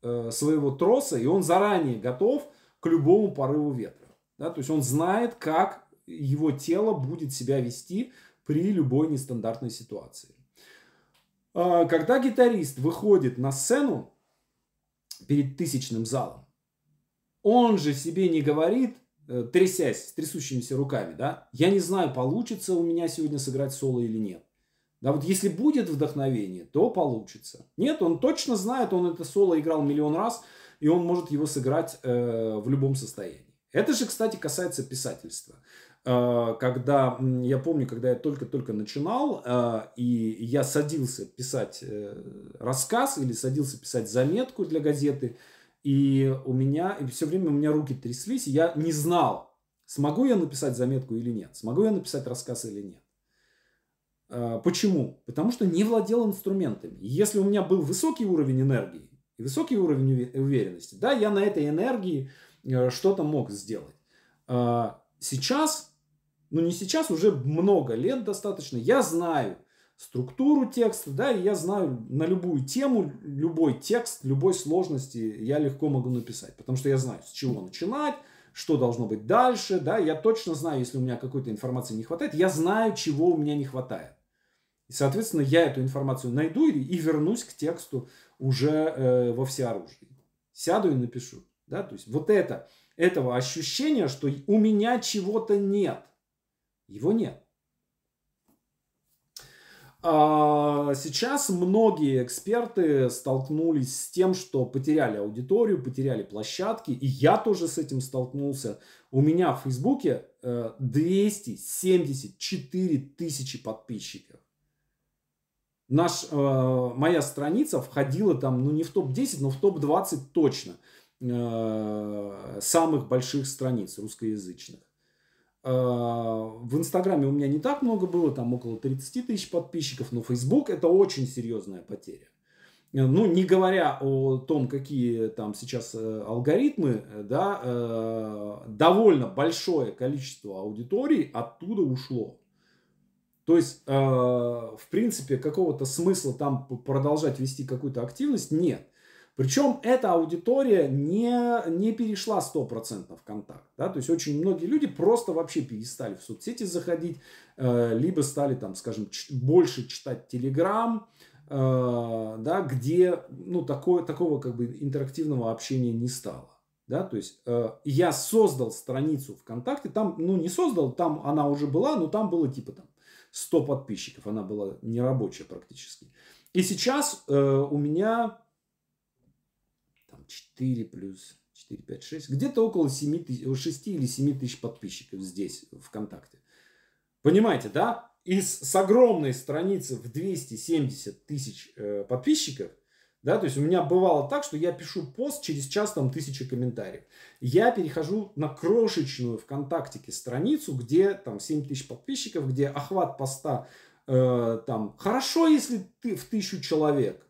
Э, своего троса, и он заранее готов к любому порыву ветра. Да? То есть он знает, как его тело будет себя вести при любой нестандартной ситуации. А, когда гитарист выходит на сцену перед тысячным залом, он же себе не говорит, э, трясясь, с трясущимися руками, да, я не знаю, получится у меня сегодня сыграть соло или нет. Да, вот если будет вдохновение, то получится. Нет, он точно знает, он это соло играл миллион раз, и он может его сыграть э, в любом состоянии. Это же, кстати, касается писательства. Э, когда, я помню, когда я только-только начинал, э, и я садился писать э, рассказ или садился писать заметку для газеты, и у меня, и все время у меня руки тряслись, и я не знал, смогу я написать заметку или нет, смогу я написать рассказ или нет. А, почему? Потому что не владел инструментами. Если у меня был высокий уровень энергии и высокий уровень уверенности, да, я на этой энергии э, что-то мог сделать. А, сейчас, ну не сейчас, уже много лет достаточно, я знаю структуру текста, да, и я знаю на любую тему, любой текст, любой сложности я легко могу написать, потому что я знаю, с чего начинать, что должно быть дальше, да, я точно знаю, если у меня какой-то информации не хватает, я знаю, чего у меня не хватает. И, соответственно, я эту информацию найду и, и вернусь к тексту уже э, во всеоружии. Сяду и напишу. Да? То есть вот это, этого ощущения, что у меня чего-то нет. Его нет. А сейчас многие эксперты столкнулись с тем, что потеряли аудиторию, потеряли площадки, и я тоже с этим столкнулся. У меня в Фейсбуке 274 э, тысячи подписчиков наш, э, моя страница входила там, ну не в топ-10, но в топ-20 точно э, самых больших страниц русскоязычных. Э, в Инстаграме у меня не так много было, там около 30 тысяч подписчиков, но Фейсбук это очень серьезная потеря. Ну, не говоря о том, какие там сейчас э, алгоритмы, да, э, довольно большое количество аудиторий оттуда ушло. То есть, э, в принципе, какого-то смысла там продолжать вести какую-то активность нет. Причем эта аудитория не, не перешла 100% в контакт. Да? То есть очень многие люди просто вообще перестали в соцсети заходить, э, либо стали, там, скажем, больше читать Телеграм, э, да, где ну, такое, такого как бы интерактивного общения не стало. Да, то есть э, я создал страницу ВКонтакте, там, ну не создал, там она уже была, но там было типа там 100 подписчиков. Она была нерабочая практически. И сейчас э, у меня там 4 плюс 4, 5, 6, где-то около 7 тысяч, 6 или 7 тысяч подписчиков здесь, ВКонтакте. Понимаете, да? И с, огромной страницы в 270 тысяч э, подписчиков – да, то есть у меня бывало так, что я пишу пост, через час там тысяча комментариев. Я перехожу на крошечную ВКонтактике страницу, где там 7 тысяч подписчиков, где охват поста э, там хорошо, если ты в тысячу человек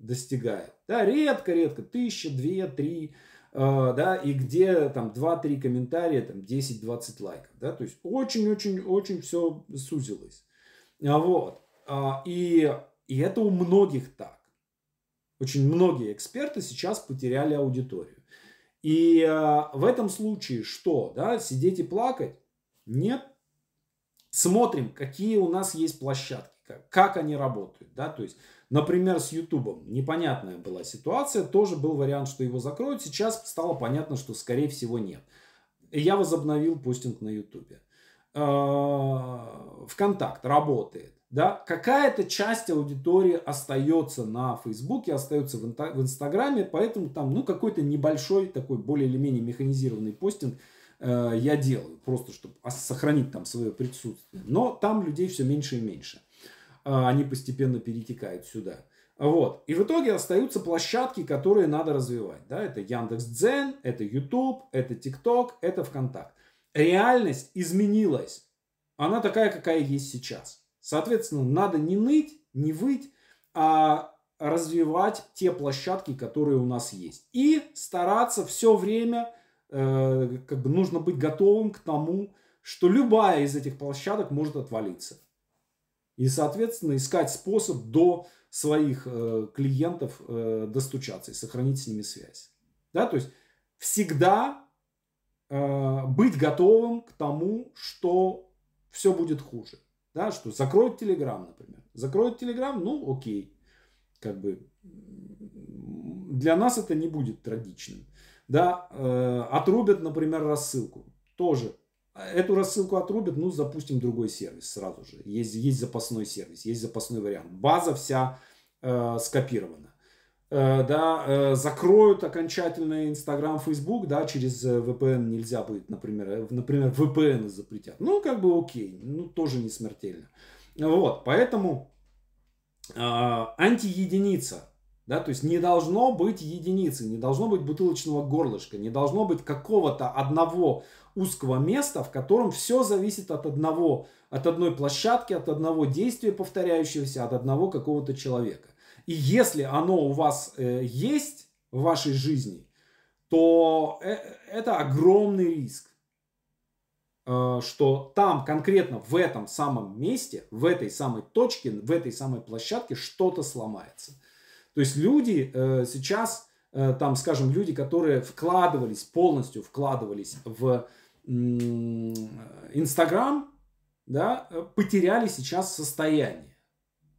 достигает. Да, редко-редко, тысяча, две, три, э, да, и где там 2-3 комментария, там 10-20 лайков, да, то есть очень-очень-очень все сузилось. А вот, а, и, и это у многих так. Очень многие эксперты сейчас потеряли аудиторию. И в этом случае что? Да, сидеть и плакать? Нет. Смотрим, какие у нас есть площадки, как, как они работают. Да? То есть, например, с YouTube непонятная была ситуация, тоже был вариант, что его закроют. Сейчас стало понятно, что скорее всего нет. Я возобновил постинг на YouTube. Э, ВКонтакт работает да, какая-то часть аудитории остается на Фейсбуке, остается в, в Инстаграме, поэтому там, ну, какой-то небольшой такой более или менее механизированный постинг э, я делаю, просто чтобы сохранить там свое присутствие. Но там людей все меньше и меньше. Э, они постепенно перетекают сюда. Вот. И в итоге остаются площадки, которые надо развивать. Да? Это Яндекс.Дзен, это YouTube, это ТикТок, это ВКонтакт. Реальность изменилась. Она такая, какая есть сейчас. Соответственно, надо не ныть, не выть, а развивать те площадки, которые у нас есть. И стараться все время, э, как бы нужно быть готовым к тому, что любая из этих площадок может отвалиться. И, соответственно, искать способ до своих э, клиентов э, достучаться и сохранить с ними связь. Да, то есть всегда э, быть готовым к тому, что все будет хуже. Да, что закроют Телеграм, например. Закроют Телеграм, ну окей. Как бы для нас это не будет трагичным. Да, э, отрубят, например, рассылку. тоже. Эту рассылку отрубят, ну, запустим другой сервис сразу же. Есть, есть запасной сервис, есть запасной вариант. База вся э, скопирована. Э, да, э, закроют окончательно Инстаграм, Фейсбук, да, через VPN нельзя будет, например, э, например, VPN запретят. Ну, как бы окей, ну, тоже не смертельно. Вот, поэтому э, антиединица, да, то есть не должно быть единицы, не должно быть бутылочного горлышка, не должно быть какого-то одного узкого места, в котором все зависит от одного, от одной площадки, от одного действия повторяющегося, от одного какого-то человека. И если оно у вас э, есть в вашей жизни, то э, это огромный риск, э, что там конкретно в этом самом месте, в этой самой точке, в этой самой площадке что-то сломается. То есть люди э, сейчас, э, там, скажем, люди, которые вкладывались, полностью вкладывались в Инстаграм, да, потеряли сейчас состояние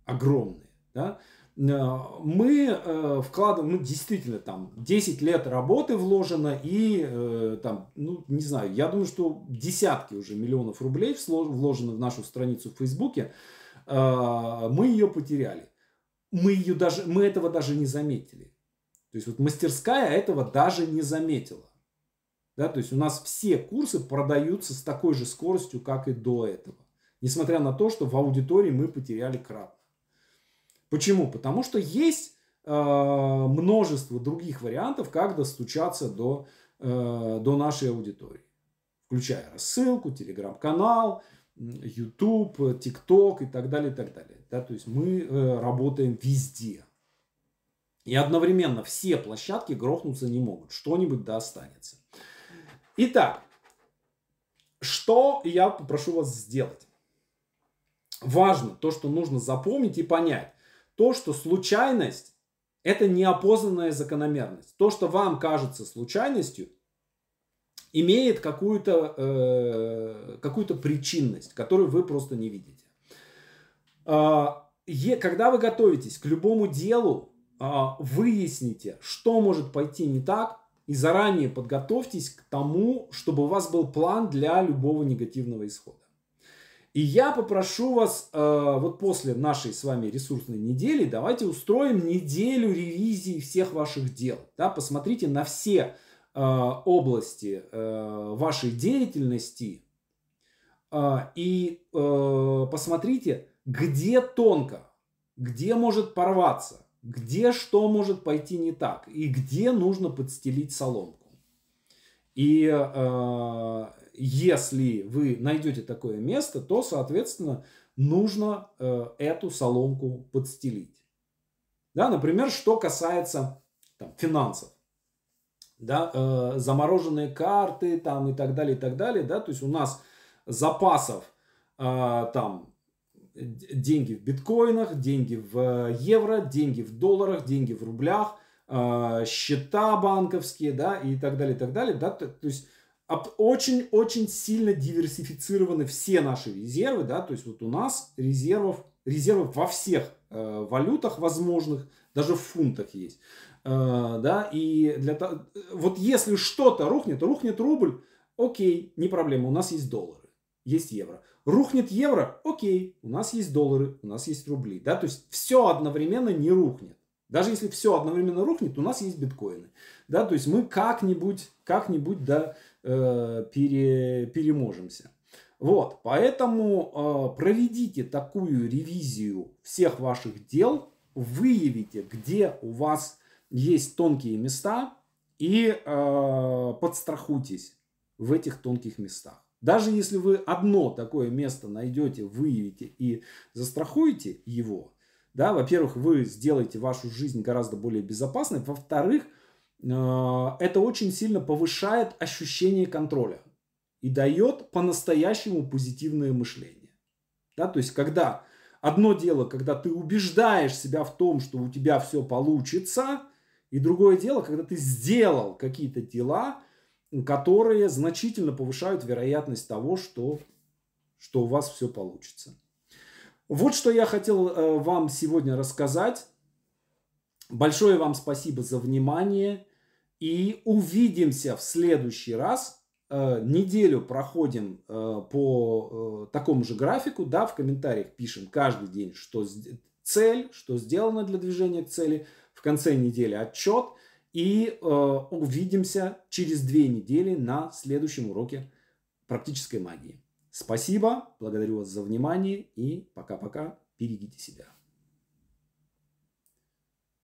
огромное. Да? Э, мы э, вкладываем, ну, действительно, там, 10 лет работы вложено и, э, там, ну, не знаю, я думаю, что десятки уже миллионов рублей вложено в нашу страницу в Фейсбуке, мы ее потеряли. Мы, ее даже, мы этого даже не заметили. То есть вот мастерская этого даже не заметила. Да, то есть у нас все курсы продаются с такой же скоростью, как и до этого. Несмотря на то, что в аудитории мы потеряли кратно. Почему? Потому что есть э, множество других вариантов, как достучаться до, э, до нашей аудитории. Включая рассылку, телеграм-канал, YouTube, TikTok и так далее, и так далее. Да, то есть мы э, работаем везде. И одновременно все площадки грохнуться не могут. Что-нибудь да останется. Итак, что я попрошу вас сделать? Важно то, что нужно запомнить и понять то, что случайность – это неопознанная закономерность. То, что вам кажется случайностью, имеет какую-то э, какую причинность, которую вы просто не видите. Э, когда вы готовитесь к любому делу, э, выясните, что может пойти не так, и заранее подготовьтесь к тому, чтобы у вас был план для любого негативного исхода. И я попрошу вас, э, вот после нашей с вами ресурсной недели, давайте устроим неделю ревизии всех ваших дел. Да, посмотрите на все э, области э, вашей деятельности э, и э, посмотрите, где тонко, где может порваться, где что может пойти не так и где нужно подстелить соломку. И э, если вы найдете такое место, то, соответственно, нужно э, эту соломку подстелить. Да, например, что касается там, финансов. Да, э, замороженные карты там, и так далее, и так далее. Да, то есть у нас запасов э, там деньги в биткоинах, деньги в евро, деньги в долларах, деньги в рублях, э, счета банковские, да, и так далее, и так далее. Да, то, то есть очень-очень сильно диверсифицированы все наши резервы, да, то есть вот у нас резервов, резервов во всех э, валютах возможных, даже в фунтах есть, э, да, и для вот если что-то рухнет, рухнет рубль, окей, не проблема, у нас есть доллары, есть евро. Рухнет евро, окей, у нас есть доллары, у нас есть рубли, да, то есть все одновременно не рухнет. Даже если все одновременно рухнет, у нас есть биткоины. Да, то есть мы как-нибудь, как-нибудь, да, э, пере, переможемся. Вот, поэтому э, проведите такую ревизию всех ваших дел, выявите, где у вас есть тонкие места и э, подстрахуйтесь в этих тонких местах. Даже если вы одно такое место найдете, выявите и застрахуете его, да, во-первых, вы сделаете вашу жизнь гораздо более безопасной, во-вторых, Э, это очень сильно повышает ощущение контроля и дает по-настоящему позитивное мышление. Да, то есть, когда одно дело, когда ты убеждаешь себя в том, что у тебя все получится, и другое дело, когда ты сделал какие-то дела, которые значительно повышают вероятность того, что, что у вас все получится. Вот что я хотел э, вам сегодня рассказать. Большое вам спасибо за внимание. И увидимся в следующий раз э, неделю проходим э, по такому же графику, да, в комментариях пишем каждый день, что цель, что сделано для движения к цели, в конце недели отчет, и э, увидимся через две недели на следующем уроке практической магии. Спасибо, благодарю вас за внимание и пока-пока, берегите себя.